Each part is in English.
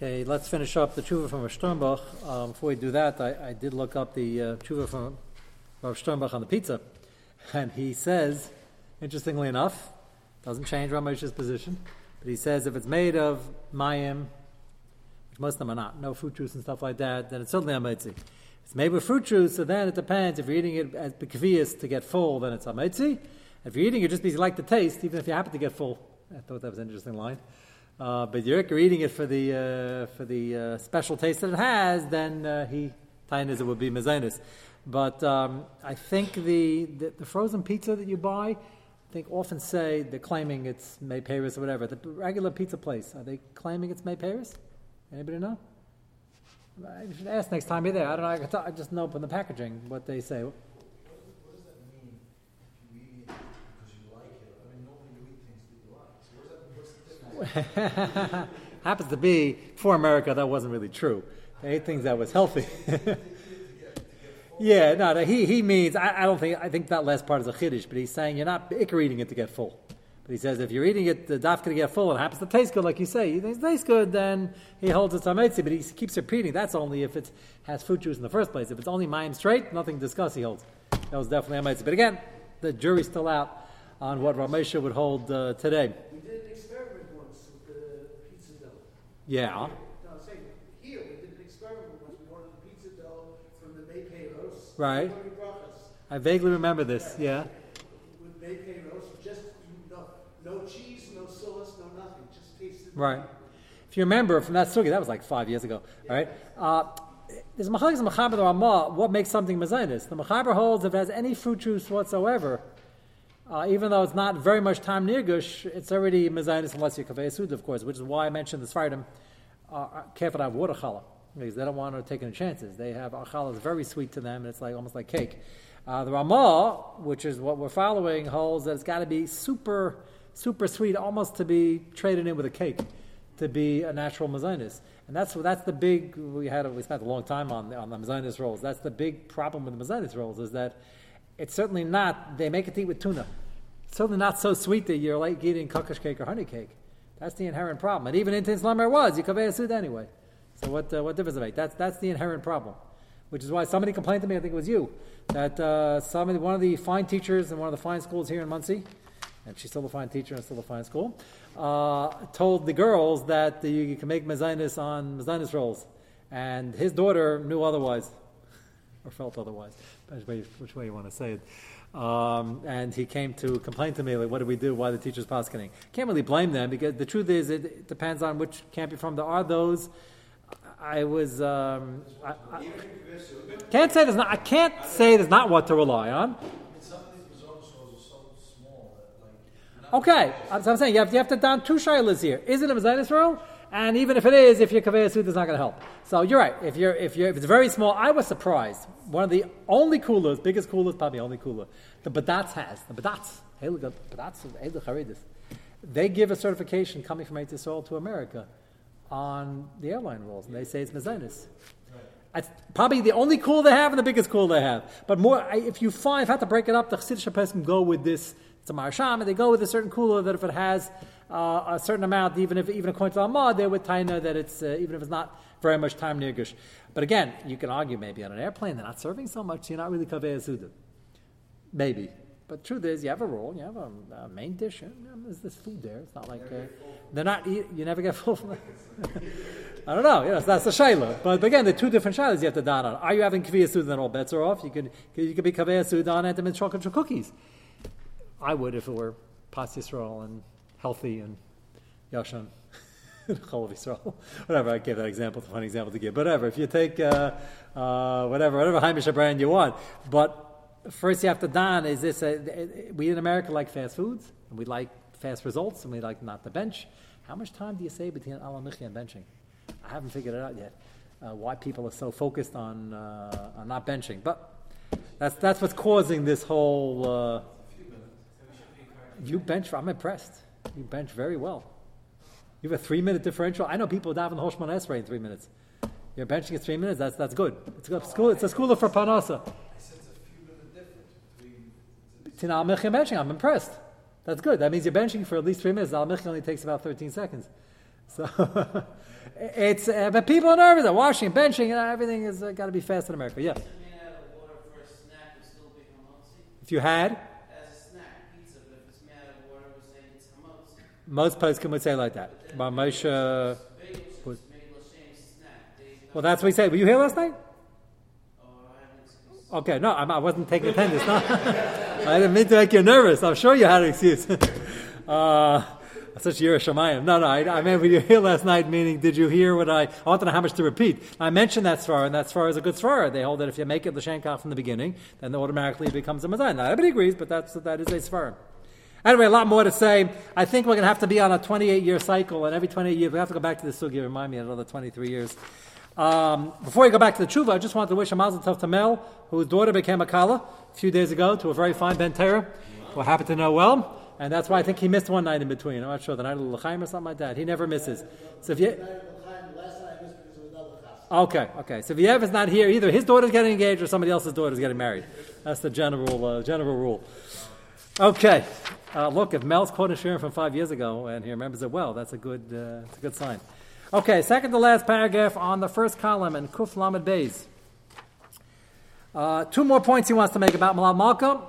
Okay, let's finish up the tshuva from Rav Sternbuch. Um, before we do that, I, I did look up the uh, tshuva from Rav Sternbuch on the pizza, and he says, interestingly enough, doesn't change Ramesh's position, but he says if it's made of mayim, which most of them are not, no fruit juice and stuff like that, then it's certainly a mitzi. It's made with fruit juice, so then it depends. If you're eating it as bekvias to get full, then it's a. If you're eating it just because you like the taste, even if you happen to get full, I thought that was an interesting line. Uh, but you're eating it for the uh, for the uh, special taste that it has, then uh, he tainas it would be mezainis. But um, I think the, the, the frozen pizza that you buy, I think often say they're claiming it's May Paris or whatever. The regular pizza place are they claiming it's May Paris? Anybody know? I should ask next time you're there. I don't know. I just know from the packaging what they say. happens to be for America that wasn't really true. Ate things that was healthy. yeah, no, he he means I, I, don't think I think that last part is a chiddush, but he's saying you're not ikar eating it to get full. But he says if you're eating it, the daf to get full, it happens to taste good, like you say. Thinks it tastes good, then he holds it's ametzi, but he keeps repeating that's only if it has fruit juice in the first place. If it's only mayim straight, nothing to discuss. He holds that was definitely ametzi. But again, the jury's still out on what Ramesha would hold uh, today. Yeah. No, I'm saying here we did an experiment once. We ordered the pizza dough from the May Payros. Right. I vaguely remember this. Yeah. With May Payros, just no, no cheese, no sauce, no nothing. Just tasted. Right. If you remember from that sugi, that was like five years ago. Yeah. Right. Uh, there's Machalis Machaber Ramah. What makes something mezainis? The Machaber holds if it has any fruit juice whatsoever. Uh, even though it's not very much time nirgush, it's already mezainis unless you're kaveh of course, which is why I mentioned the Sfardim uh, have water challah because they don't want to take any chances. They have challah is very sweet to them, and it's like almost like cake. Uh, the Ramah, which is what we're following, holds that it's got to be super, super sweet, almost to be traded in with a cake, to be a natural mezainis. And that's that's the big we had. We spent a long time on on the mezainis rolls. That's the big problem with the mezainis rolls is that it's certainly not. They make it to eat with tuna. It's certainly not so sweet that you're like eating kokosh cake or honey cake. That's the inherent problem. And even in Tinslamer was, you kaveh sud anyway. So what, uh, what difference does it make? That's, that's the inherent problem. Which is why somebody complained to me, I think it was you, that uh, somebody, one of the fine teachers in one of the fine schools here in Monsey, and she's still a fine teacher and still a fine school, uh, told the girls that you, you can make mezainis on mezainis rolls. And his daughter knew otherwise, or felt otherwise, which way, which way you want to say it. Um, and he came to complain to me, like, what do we do? Why the teacher's paskening? Can't really blame them because the truth is, it, depends on which camp you're from. There are those. I was. Um, I, I can't say there's not. I can't say there's not what to rely on. Okay, so I'm saying you have, you have to down two shilas here. Is it a mezainis roll? And even if it is, if your kaveh suit is not going to help. So you're right. If you're if you're if it's very small, I was surprised. One of the only coolers, biggest coolers, probably only cooler, the Badatz has the Badatz. They give a certification coming from Eretz Yisrael to America on the airline rules, and they say it's mezainis. It's probably the only cool they have and the biggest cool they have. But more, if you find, if I have to break it up, the Chassidish person go with this. Marsham, and they go with a certain cooler that if it has uh, a certain amount, even if even according to Ahmad, they would taina that it's uh, even if it's not very much time nirgush. But again, you can argue maybe on an airplane they're not serving so much, you're not really kaveh suda. Maybe. But truth is, you have a roll, you have a, a main dish. You know, there's this food there. It's not like uh, they're not. Eat, you never get full. From I don't know. Yes, that's the shayla. But again, the two different shaylas you have to don on. Are you having kaveh suda and all bets are off? You could you could be kaveh suda on them in chocolate cookies. I would if it were pas Yisrael and healthy and Yashan. whatever, I gave that example, it's a funny example to give. Whatever, if you take uh, uh, whatever, whatever Heimish brand you want. But first you have to don is this, a, we in America like fast foods, and we like fast results, and we like not to bench. How much time do you say between alamichi and benching? I haven't figured it out yet. Uh, why people are so focused on, uh, on not benching. But that's, that's what's causing this whole. You bench, I'm impressed. You bench very well. You have a three minute differential. I know people daven the Hoshman Esrei in three minutes. You're benching at three minutes. That's that's good. It's a school. It's a school for panasa. Tina benching. I'm impressed. That's good. That means you're benching for at least three minutes. Al only takes about 13 seconds. So it's uh, but people are nervous. They're washing, benching, and everything has uh, got to be fast in America. Yeah. Made out of water for a snack would still be hamotzi. If you had, As a snack, pizza, but if it's made out of water, we're saying it's hamotzi. Most poskim would say like that. But Moshe, Would- well, that's what we said. Were you here last night? Okay, no, I'm, I wasn't taking attendance. No. I didn't mean to make you nervous. I'm sure you had an excuse. uh, such Yerushalayim. Shemayim. No, no, I, I meant were you here last night, meaning did you hear what I, I want to know how much to repeat. I mentioned that svara, and that svara is a good svara. They hold that if you make it the shankach from the beginning, then automatically it becomes a mazan. Not everybody agrees, but that's, that is a svara. Anyway, a lot more to say. I think we're going to have to be on a 28 year cycle, and every 28 years we have to go back to the sugi. Remind me another 23 years. Um, before we go back to the tshuva, I just wanted to wish a mazel tov to Mel, whose daughter became a kala a few days ago, to a very fine ben Torah, who I happen to know well. And that's why I think he missed one night in between. I'm not sure, the night of the L'chaim or something like that. He never misses. So if you. Okay, okay. So Viev is not here. Either his daughter's getting engaged or somebody else's daughter's getting married. That's the general uh, general rule. Okay. Uh, look, if Mel's quoting Sharon from five years ago and he remembers it well, that's a good uh, that's a good sign. Okay, second to last paragraph on the first column in Kuf Lamed Beis. Uh, two more points he wants to make about Malal Malka,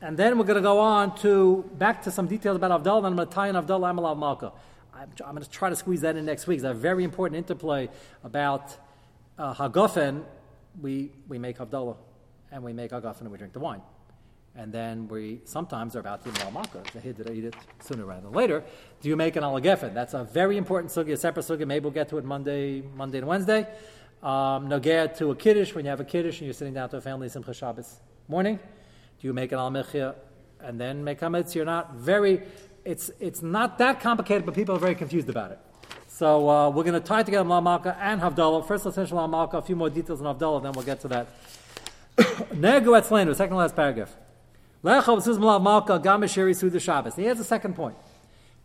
and then we're going to go on to back to some details about Avdallah, and I'm going to tie in Avdallah and Malal Malka. I'm, I'm going to try to squeeze that in next week. It's a very important interplay about uh, Hagafen. We, we make Avdallah, and we make Hagafen, and we drink the wine. And then we sometimes are about to eat Malka. The hid that eat it sooner rather than later. Do you make an Alagefen? That's a very important sugya, a separate sugya. Maybe we'll get to it Monday, Monday and Wednesday. Um, Nogea to a kiddush when you have a kiddush and you're sitting down to a family Simcha Shabbos morning. Do you make an al mechia and then make hametz? You're not very. It's it's not that complicated, but people are very confused about it. So uh, we're going to tie together Mal Malka and Havdalah. First, let's finish Mal Malka. A few more details on Havdalah, then we'll get to that. Negu etzlenu, second to last paragraph. Malka gamashiri suda Shabbos. He has a second point.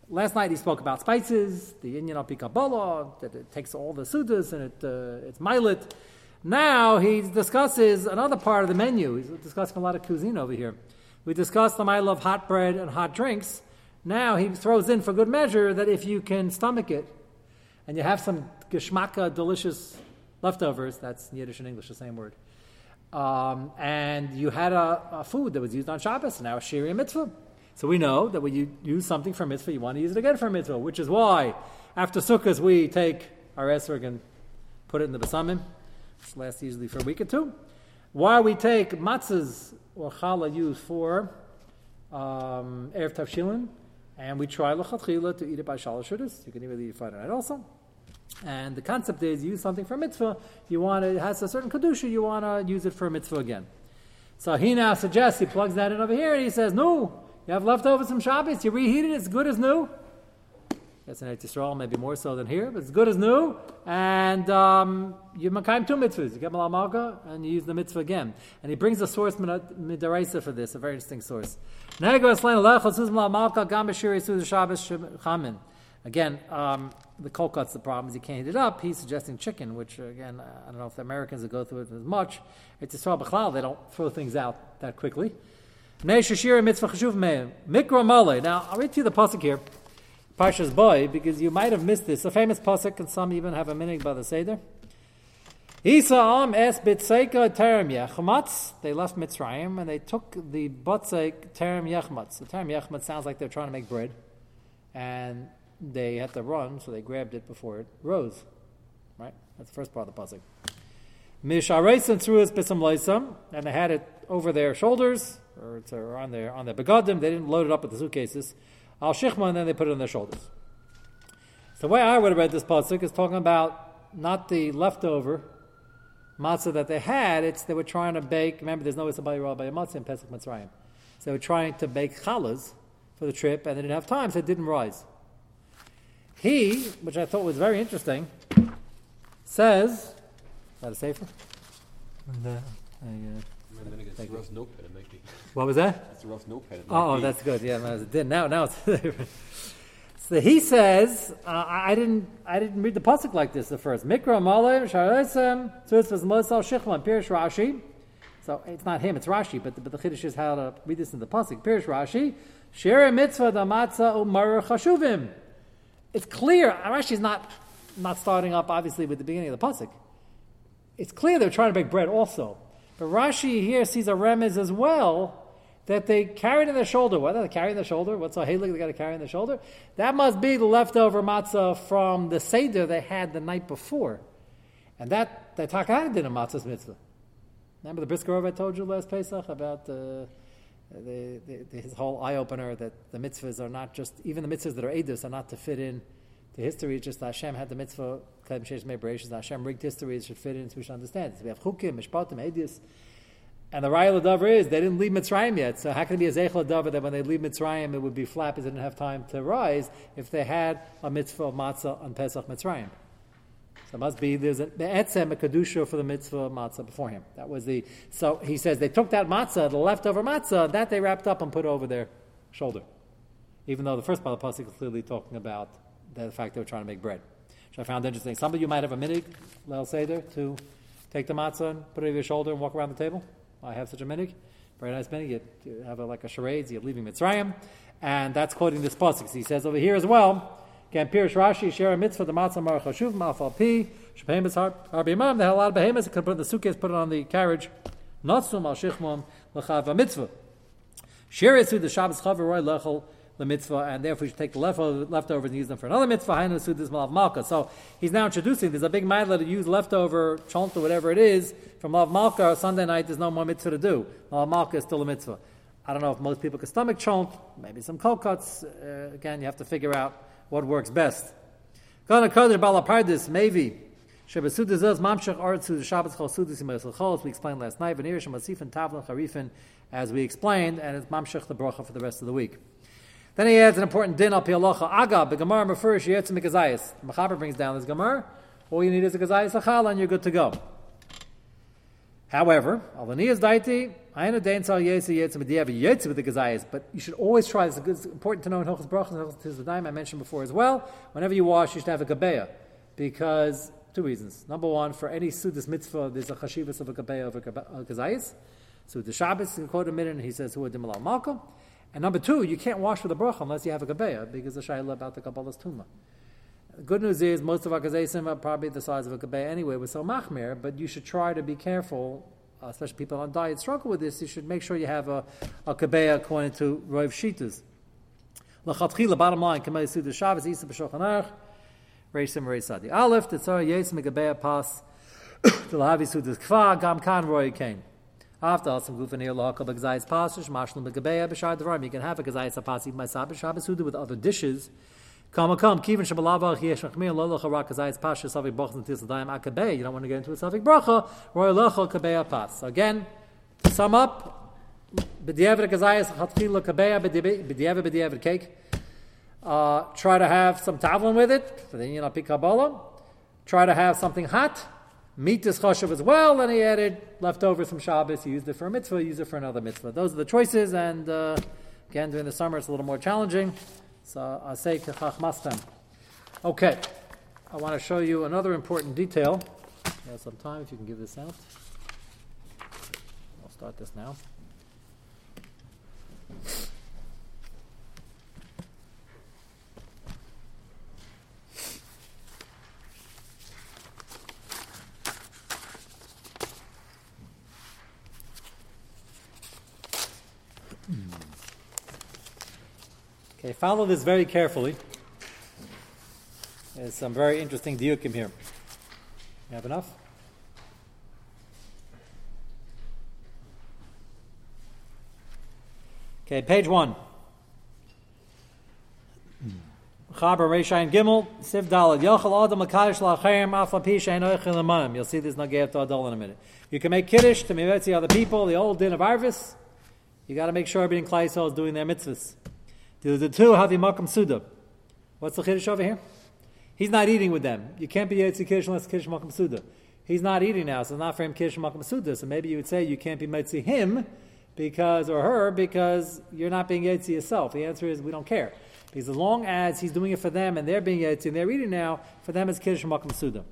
Last night he spoke about spices, the Indian Alpi Kabbalah, that it takes all the sudas and it, uh, it's milet. Now he discusses another part of the menu. He's discussing a lot of cuisine over here. We discussed the mile of hot bread and hot drinks. Now he throws in for good measure that if you can stomach it and you have some geschmacka, delicious leftovers, that's Yiddish and English the same word, um, and you had a, a food that was used on Shabbos, now shiri mitzvah. So we know that when you use something for mitzvah, you want to use it again for mitzvah, which is why after Sukkot we take our esrog and put it in the basamim, which lasts usually for a week or two. Why we take matzahs or challah used for um, Erev and we try lechatchila to eat it by shalosh. You can even eat it Friday night also. And the concept is you use something for a mitzvah. You want it has a certain kedusha. You want to use it for a mitzvah again. So he now suggests he plugs that in over here, and he says, "No, you have leftovers from Shabbos. You reheat it. It's good as new." That's an Eretz Yisrael, maybe more so than here, but it's good as new. And um, you makayim two mitzvahs. You get malal malka, and you use the mitzvah again. And he brings a source midaraisa for this, a very interesting source. Again, um, the cold cut's the problem is you can't heat it up. He's suggesting chicken, which again, I don't know if the Americans will go through it as much. It's a b'chlal, they don't throw things out that quickly. Now, I'll read to you the pasuk here. Parshas Boy, because you might have missed this. A famous pasuk, and some even have a minig by the Seder. Terem. They left Mitzrayim and they took the butzeik terem yechmatz. The terem yechmatz sounds like they're trying to make bread, and they had to run, so they grabbed it before it rose. Right? That's the first part of the pasuk. Mishareis threw his bisam loisam, and they had it over their shoulders or, on their on their begadim. They didn't load it up with the suitcases. Al Shichma, and then they put it on their shoulders. So the way I would have read this pasuk is talking about not the leftover matzah that they had. It's they were trying to bake. Remember, there's no Isabay Ra by matzah in Pesach Mitzrayim. So they were trying to bake challahs for the trip, and they didn't have time, so it didn't rise. He, which I thought was very interesting, says, is that a safer? And, uh, I, uh, And then it a rough notepad, it might be. what was that? It's a rough notepad. Oh, oh, be. that's good. Yeah, no, it did. Now, now it's. so he says, uh, I I didn't, I didn't read the pasuk like this. The first Mikra Malay Sharasem. So it says Mosal Shichman Pirish Rashi. So it's not him, it's Rashi, but the, but the chiddush is how to read this in the pasuk. Pirish Rashi. Share mitzvah da matzah umar chashuvim. It's clear. Rashi is not not starting up obviously with the beginning of the pasuk. It's clear they're trying to make bread also, but Rashi here sees a remez as well that they carried in their shoulder. Whether they carry in their shoulder, what's a halik they got to carry in their shoulder? That must be the leftover matzah from the seder they had the night before, and that they taka did a matzah's mitzvah. Remember the brisker I told you last Pesach about the, the, the, his whole eye opener that the mitzvahs are not just even the mitzvahs that are edus are not to fit in to history. It's just Hashem had the mitzvah Kevin She's maybe Hashem rigged history. It should fit in so we should understand. So we have chukim, mishpatim, edus. And the Raya Ladavar is they didn't leave Mitzrayim yet. So how can it be a Zeichel Ladavar that when they leave Mitzrayim it would be flat because they didn't have time to rise if they had a mitzvah of matzah on Pesach Mitzrayim? So it must be there's an etzem, a kedusha for the mitzvah matzah before him. That was the so he says they took that matzah, the leftover matzah, that they wrapped up and put over their shoulder. Even though the first part of the pasuk is clearly talking about the fact they were trying to make bread, which I found interesting. Some of you might have a minig, Lel Seder, to take the matzah and put it over your shoulder and walk around the table. I have such a minig, very nice minig. You, you have a, like a charades, you're leaving Mitzrayim, and that's quoting this pasuk. He says over here as well. Can Pirish Rashi share a mitzvah the matzah mar chashuv malfal pi shepehemis har b'imam. They had a lot of behemoths. They could put in the suitcase, put it on the carriage. Natsum al shichmom l'chav mitzvah. Share it through the Shabbos chaver roy the mitzvah, and therefore we should take the leftovers and use them for another mitzvah. Hainu sudas malav malka. So he's now introducing. There's a big mitzvah to use leftover chont or whatever it is from malav malka. Sunday night there's no more mitzvah to do. Malav malka is still a mitzvah. I don't know if most people can stomach chont. Maybe some cold cuts. Uh, again, you have to figure out what works best. Maybe we explained last night. As we explained, and it's mamshech the bracha for the rest of the week. Then he adds an important din al pialacha. Aga begamar refers yetzim mikazayis. Mechaber brings down this gamar. All you need is a gazayis achal, and you're good to go. Gazayis. But you a with the you should always try. It's important to know in Hilchas Brachas and Hilchas Tizvadayim. I mentioned before as well. Whenever you wash, you should have a gabeya because two reasons. Number one, for any sudas mitzvah, there's a chashivas of a gabeya of a gazayis. So the Shabbos, in quote a minute, and he says, "Who dimalal malkum." And number two, you can't wash for the bracha unless you have a gabeya because the shayla about the kabbalah's tumah. The good news is most of our gazaysim are probably the size of a gabeya anyway with so machmir, but you should try to be careful, uh, especially people on diet struggle with this. You should make sure you have a, a gabeya according to Rav Shitas. L'chatchila, bottom line, kamei suda Shabbos, isa b'shochan arch, reisim reisadi. Aleph, tetzara yesim gabeya pas, t'lahavi sudas kva, gam kan roy kain. After some gufan here lahakal b'gazayis pasish mashlim b'gabeya b'shar devarim. You can have a gazayis apasi b'maisab b'shabbos suda with other dishes. Come come kivin shabalava yesh machmir lo gazayis pasha savik brachas until sadayim akabei. You don't want to get into a savik bracha. Roy locha kabeya pas. Again, to sum up, b'diavad gazayis chatchila kabeya b'diavad b'diavad cake. Uh, try to have some tavlin with it, then you're not Kabbalah. Try to have something hot meat is chashav as well, and he added leftovers from Shabbos. He used it for a mitzvah, he used it for another mitzvah. Those are the choices, and uh, again, during the summer it's a little more challenging. So I say kachmastem. Okay, I want to show you another important detail. You have some time if you can give this out. I'll start this now. Follow this very carefully. There's some very interesting diukim here. You have enough? Okay, page one. Chaber Reishayin Gimel, Siv Dalad. Yochel Adam Makadosh Lachem Afa Pisha Enoichel Amayim. You'll see this Nagev to Adol in a minute. You can make Kiddush to Mivetzi other people, the old din of Arvis. You got to make sure everybody in Klai is doing their mitzvahs. The, two have Makam Suda. What's the Kiddush over here? He's not eating with them. You can't be Yetzi Kiddush unless Kiddush Makam Suda. He's not eating now, so it's not for him Kiddush Makam Suda. So maybe you would say you can't be Metzi him because, or her, because you're not being Yetzi yourself. The answer is we don't care. Because as long as he's doing it for them and they're being Yetzi and they're eating now, for them it's Kiddush Makam Suda.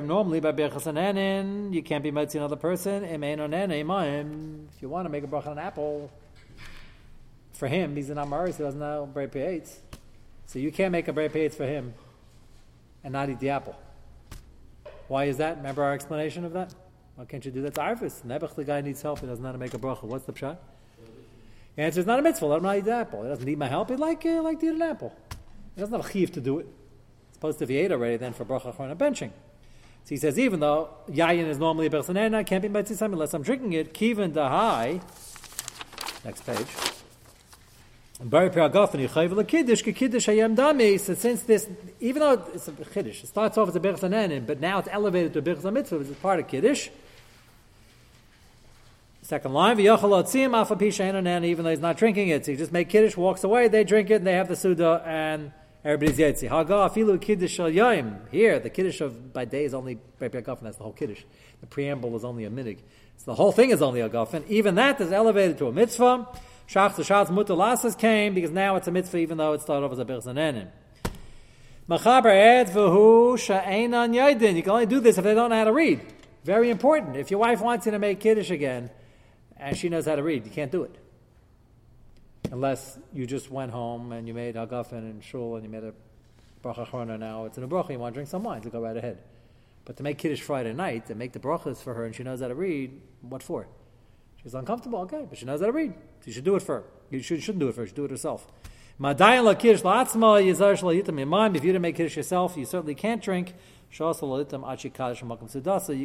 Normally by Birchas Anenin, you can't be Metzi another person. If you want to make a bracha on an apple, for him, he's an Amaris, he doesn't know Bray Peitz. So you can't make a Bray Peitz for him and not eat the apple. Why is that? Remember our explanation of that? Why can't you do that? It's Arvis. Nebuch, the guy needs help. He doesn't know how to make a bracha. What's the pshat? The answer is not a mitzvah. Let him not eat the apple. He doesn't need my help. He'd like, uh, like to eat an apple. He doesn't have a chiv to do it. It's supposed to be ate already then for bracha chorna benching. So he says, even though yayin is normally a bersanena, I can't be mitzvah unless I'm drinking it. Kivan dahai. Next page. So since this, even though it's a Kiddush, it starts off as a Birchanenin, but now it's elevated to a Birchas Mitzvah, which is part of Kiddush. Second line, even though he's not drinking it. So he just make Kiddush, walks away, they drink it, and they have the Suda, and everybody's Yetzi. Haga Afilu Kiddush Yoim. Here, the Kiddush of by day is only Bari Piragafani, that's the whole Kiddush. The preamble is only a minig. So the whole thing is only a Gafen. Even that is elevated to a Mitzvah. Shach the Shatz Mutalasas came because now it's a mitzvah even though it started off as a Birzanenin. Machaber adds v'hu sha'enan yaydin. You can only do this if they don't know how to read. Very important. If your wife wants you to make Kiddush again and she knows how to read, you can't do it. Unless you just went home and you made Hagafen and Shul and you made a Bracha now, it's in a Bracha, you want to drink some wine, to go right ahead. But to make Kiddush Friday night, and make the brachas for her and she knows how to read, what for? She's uncomfortable, okay, but she knows how to read. So you should do it for her. You should, shouldn't do it for her, you should do it herself. If you didn't make kiddush yourself, you certainly can't drink. You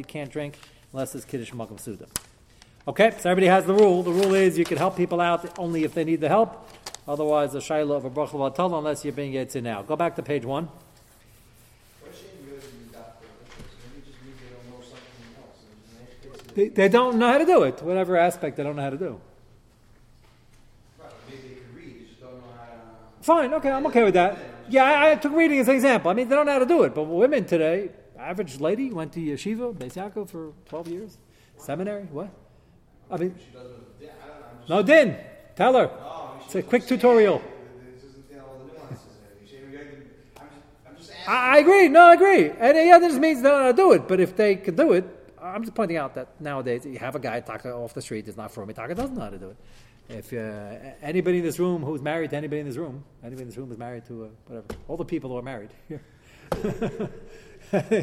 can't drink unless it's kiddush makam. Okay, so everybody has the rule. The rule is you can help people out only if they need the help. Otherwise, the shayla of a bracha unless you're being yetzir now. Go back to page one. They, they don't know how to do it. Whatever aspect they don't know how to do. Fine, okay, I'm okay with that. Yeah, I, I, took reading as an example. I mean, they don't know how to do it, but women today, average lady went to yeshiva, Beis Yaakov for 12 years, seminary, what? I mean, no din. Tell her. It's a quick tutorial. I, agree. No, I agree. And yeah, this means they don't know how to do it. But if they can do it, I'm just pointing out that nowadays you have a guy talking off the street. It's not for me. Taka doesn't know how to do it. If uh, anybody in this room who's married to anybody in this room, anybody in this room is married to uh, whatever, all the people who are married here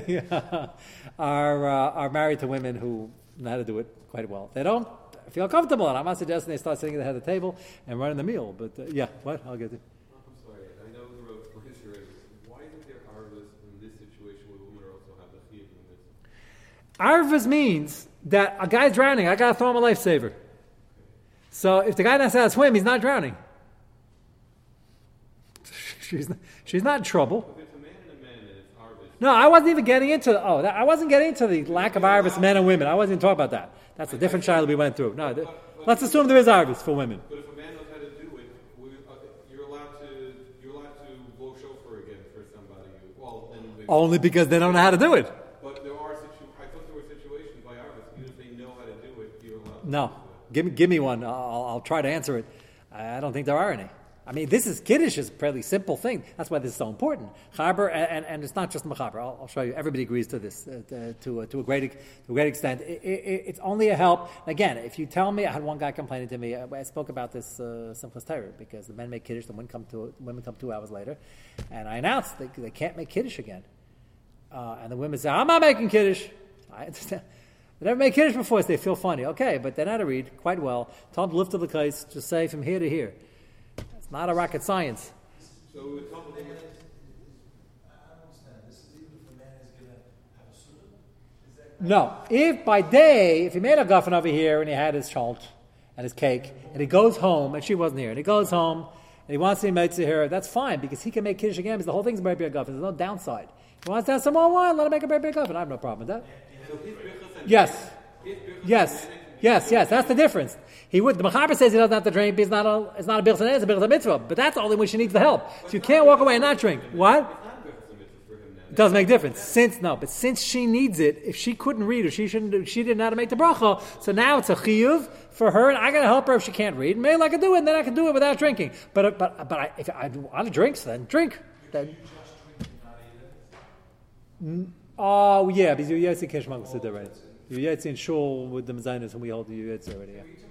yeah, are uh, are married to women who know how to do it quite well. They don't feel comfortable, and I'm not suggesting they start sitting at the head of the table and running the meal. But uh, yeah, what I'll get to. I'm sorry, I know the road for Israel. Why isn't there arvas in this situation where women also have the chiyuv in this? Arvas means that a guy's drowning. I got to throw him a lifesaver. So if the guy knows how to swim, he's not drowning. She's not, she's not in trouble. No, I wasn't even getting into the, oh, that, I wasn't getting into the lack of arvis men and women. I wasn't even talking about that. That's a different child we went through. No, th- let's assume there is arvis for women. But if a man knows how to do it, uh, you're allowed to you're allowed to blow shofar again for somebody. Well, then Only because they don't know how to do it. But there are situ- I thought there were situations by arvis, even if they know how to do it, you're allowed. No, give me, give me one. I'll, I'll try to answer it. I don't think there are any. I mean, this is Kiddush is a fairly simple thing. That's why this is so important. Chaber, and, and it's not just Machaber. I'll, I'll show you. Everybody agrees to this uh, to, uh, to, a great, to a great extent. It, it, it's only a help. Again, if you tell me, I had one guy complaining to me. I, I spoke about this uh, simplest terror because the men make Kiddush, the women come, to, women come two hours later. And I announced they, they can't make Kiddush again. Uh, and the women say, I'm not making Kiddush. I understand. They never made Kiddush before, so they feel funny. Okay, but they know how to read quite well. Tell them to lift the case, just say from here to here. Not a rocket science. So tell them No. If by day, if he made a guffin over here and he had his shalt and his cake, and he goes home, and she wasn't here, and he goes home, and he wants to make to her, that's fine, because he can make Kiddush again, because the whole thing's a big guffin. There's no downside. He wants to have some more wine, let him make a very big guffin. I have no problem with that. So his birchas and Yes. Yes. Yes, yes, that's the difference. He would. The Mechaber says he doesn't have to drink it's not a, it's not a it's a birchas mitzvah. But that's only when she needs the help. So you can't walk away and not drink. What? It doesn't make difference. Since no, but since she needs it, if she couldn't read or she shouldn't, she didn't know how to make the bracha, so now it's a chiyuv for her, and I got to help her if she can't read. Maybe I can do it, and then I can do it without drinking. But but but I, if I want to drink, so then drink. Then. Oh yeah, because you yetzi keshmak right. You yetzi in shul with the mezainis, and we hold the yetzi already. Yeah.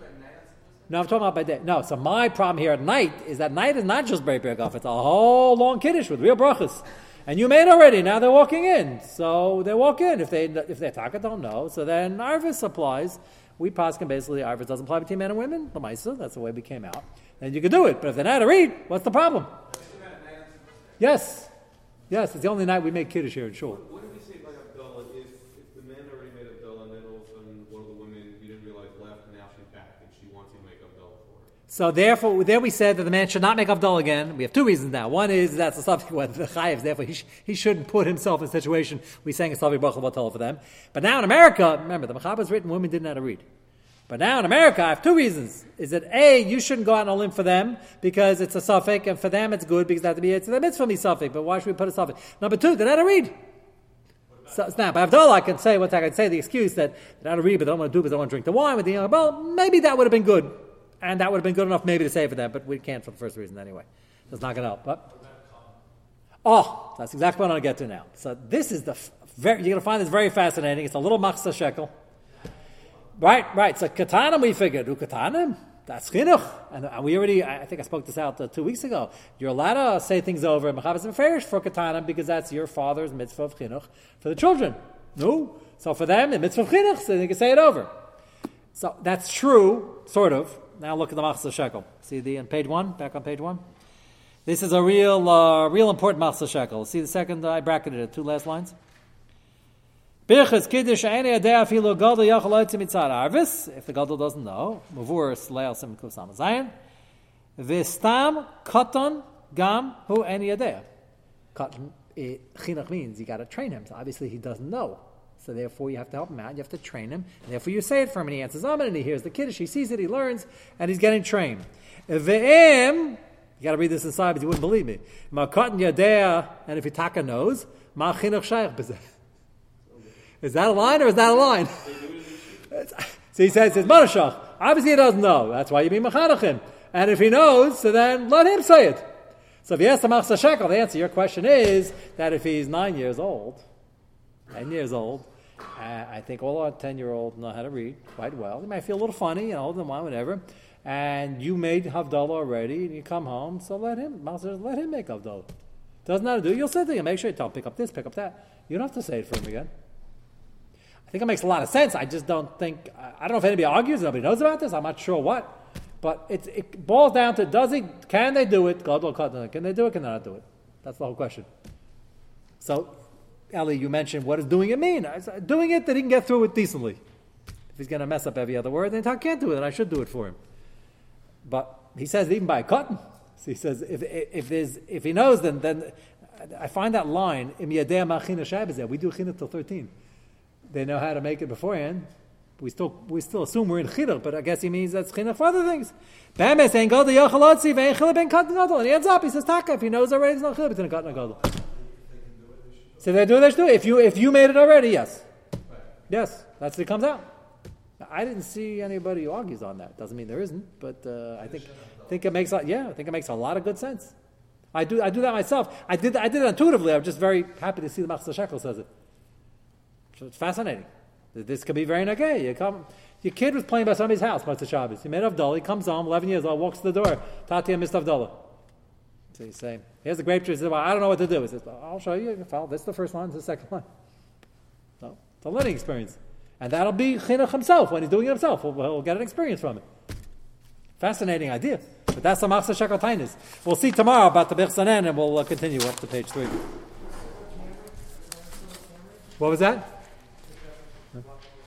No, I'm talking about by day. No, so my problem here at night is that night is not just Beit Birkov, it's a whole long Kiddush with real brachas. And you made already, now they're walking in. So they walk in. If they if they attack it, don't know. So then Arvis applies. We pass can basically Arvis doesn't apply between men and women. The Maisa, that's the way we came out. Then you can do it. But if they're not a read, what's the problem? Yes. Yes, it's the only night we make Kiddush here in Shul. What did we say by Abdullah if, if the man already made Abdullah and then all of a sudden one of the women you didn't realize left and now she's back and she wants you to make Abdullah for her? So therefore, there we said that the man should not make Abdul again. We have two reasons now. One is that's a subject with the Chayevs, therefore he, sh- he shouldn't put himself in a situation we sang a Slavic Baruch for them. But now in America, remember, the Mechaber is written, women didn't know how to read. But now in America, I have two reasons. Is that A, you shouldn't go out on a limb for them because it's a suffix, and for them it's good because they have to be, it's a mitzvah me suffix, but why should we put a suffix? Number two, they know how to read. So, Abdullah, I can say, what I can say, the excuse that they know how to read, but they don't want to do because they want to drink the wine with the young. Well, maybe that would have been good. And that would have been good enough maybe to say for them, but we can't for the first reason anyway. That's not going to help. But, oh, that's exactly what I'm going to get to now. So this is the, very, you're going to find this very fascinating. It's a little machzah shekel. Right, right. So katanim, we figured, u katanim, that's chinuch. And we already, I think I spoke this out uh, two weeks ago. You're allowed to say things over Mechavis and for katanim because that's your father's mitzvah of chinuch for the children. No. So for them, the mitzvah of chinuch, so they can say it over. So that's true, sort of. Now look at the Machzah Shekel. See the on page one, back on page one. This is a real, uh, real important Machzah Shekel. See the second, uh, I bracketed it, two last lines. Birchas kiddush afilu gadol yachal oitzim arvis. If the gadol doesn't know, mavur sleil sim kusam zayin. Katan gam hu any adea. Katan it, chinuch means you got to train him. So obviously he doesn't know. So therefore you have to help him out. You have to train him. And therefore you say it for him, and he answers amen, and he hears the kiddush. He sees it, he learns, and he's getting trained. Ve'em, you got to read this inside, but you wouldn't believe me. Ma katan yadea, and if Itaka knows, ma chinuch shaykh. Is that a line or is that a line? so he says, it's Marashach. Obviously he doesn't know. That's why you be Mechanachim. And if he knows, so then let him say it. So if you ask the Machzah Shekel, the answer to your question is that if he's nine years old, ten years old, I think all our ten-year-olds know how to read quite well. They might feel a little funny, you know, them wine, whatever. And you made Havdalah already, and you come home, so let him, says, let him make Havdalah. Doesn't to do. You'll say to him, make sure you tell him, pick up this, pick up that. You don't have to say it for him again. I think it makes a lot of sense. I just don't think, I don't know if anybody argues, nobody knows about this, I'm not sure what. But it, it boils down to does he, can they do it? God will cut Can they do it? Can they not do it? That's the whole question. So, Ellie, you mentioned what does doing it mean? I said, doing it that he can get through it decently. If he's going to mess up every other word, then I can't do it, and I should do it for him. But he says even by cotton. So he says if, if, there's, if he knows, then, then I find that line, Im we do china till 13 they know how to make it beforehand. We still we still assume we're in chinuch, but I guess he means that's chinuch for other things. Bama saying gadol yachalotzi ve'en chilib ben katan gadol, and he ends up. He says taka. If he knows already, it's not chilib between katan and gadol. So they do. They should do. it. If you if you made it already, yes, yes, that's it comes out. I didn't see anybody who argues on that. Doesn't mean there isn't, but uh, I think think it makes a, yeah, I think it makes a lot of good sense. I do I do that myself. I did I did it intuitively. I'm just very happy to see the Machzah Shekel says it. So it's fascinating. This could be very nagay. You come, your kid was playing by somebody's house, Motzei Shabbos. He made Avdullah. He comes home, 11 years old, walks to the door. Tati, I missed Avdullah. So you say, here's the grape tree. He says, well, I don't know what to do. He says, well, I'll show you. This is the first line. This is the second line. So it's a learning experience. And that'll be chinuch himself. When he's doing it himself, he'll, he'll get an experience from it. Fascinating idea. But that's the Machzah Shekel Tainis. We'll see tomorrow about the Birchanen, and we'll uh, continue up to page three. What was that?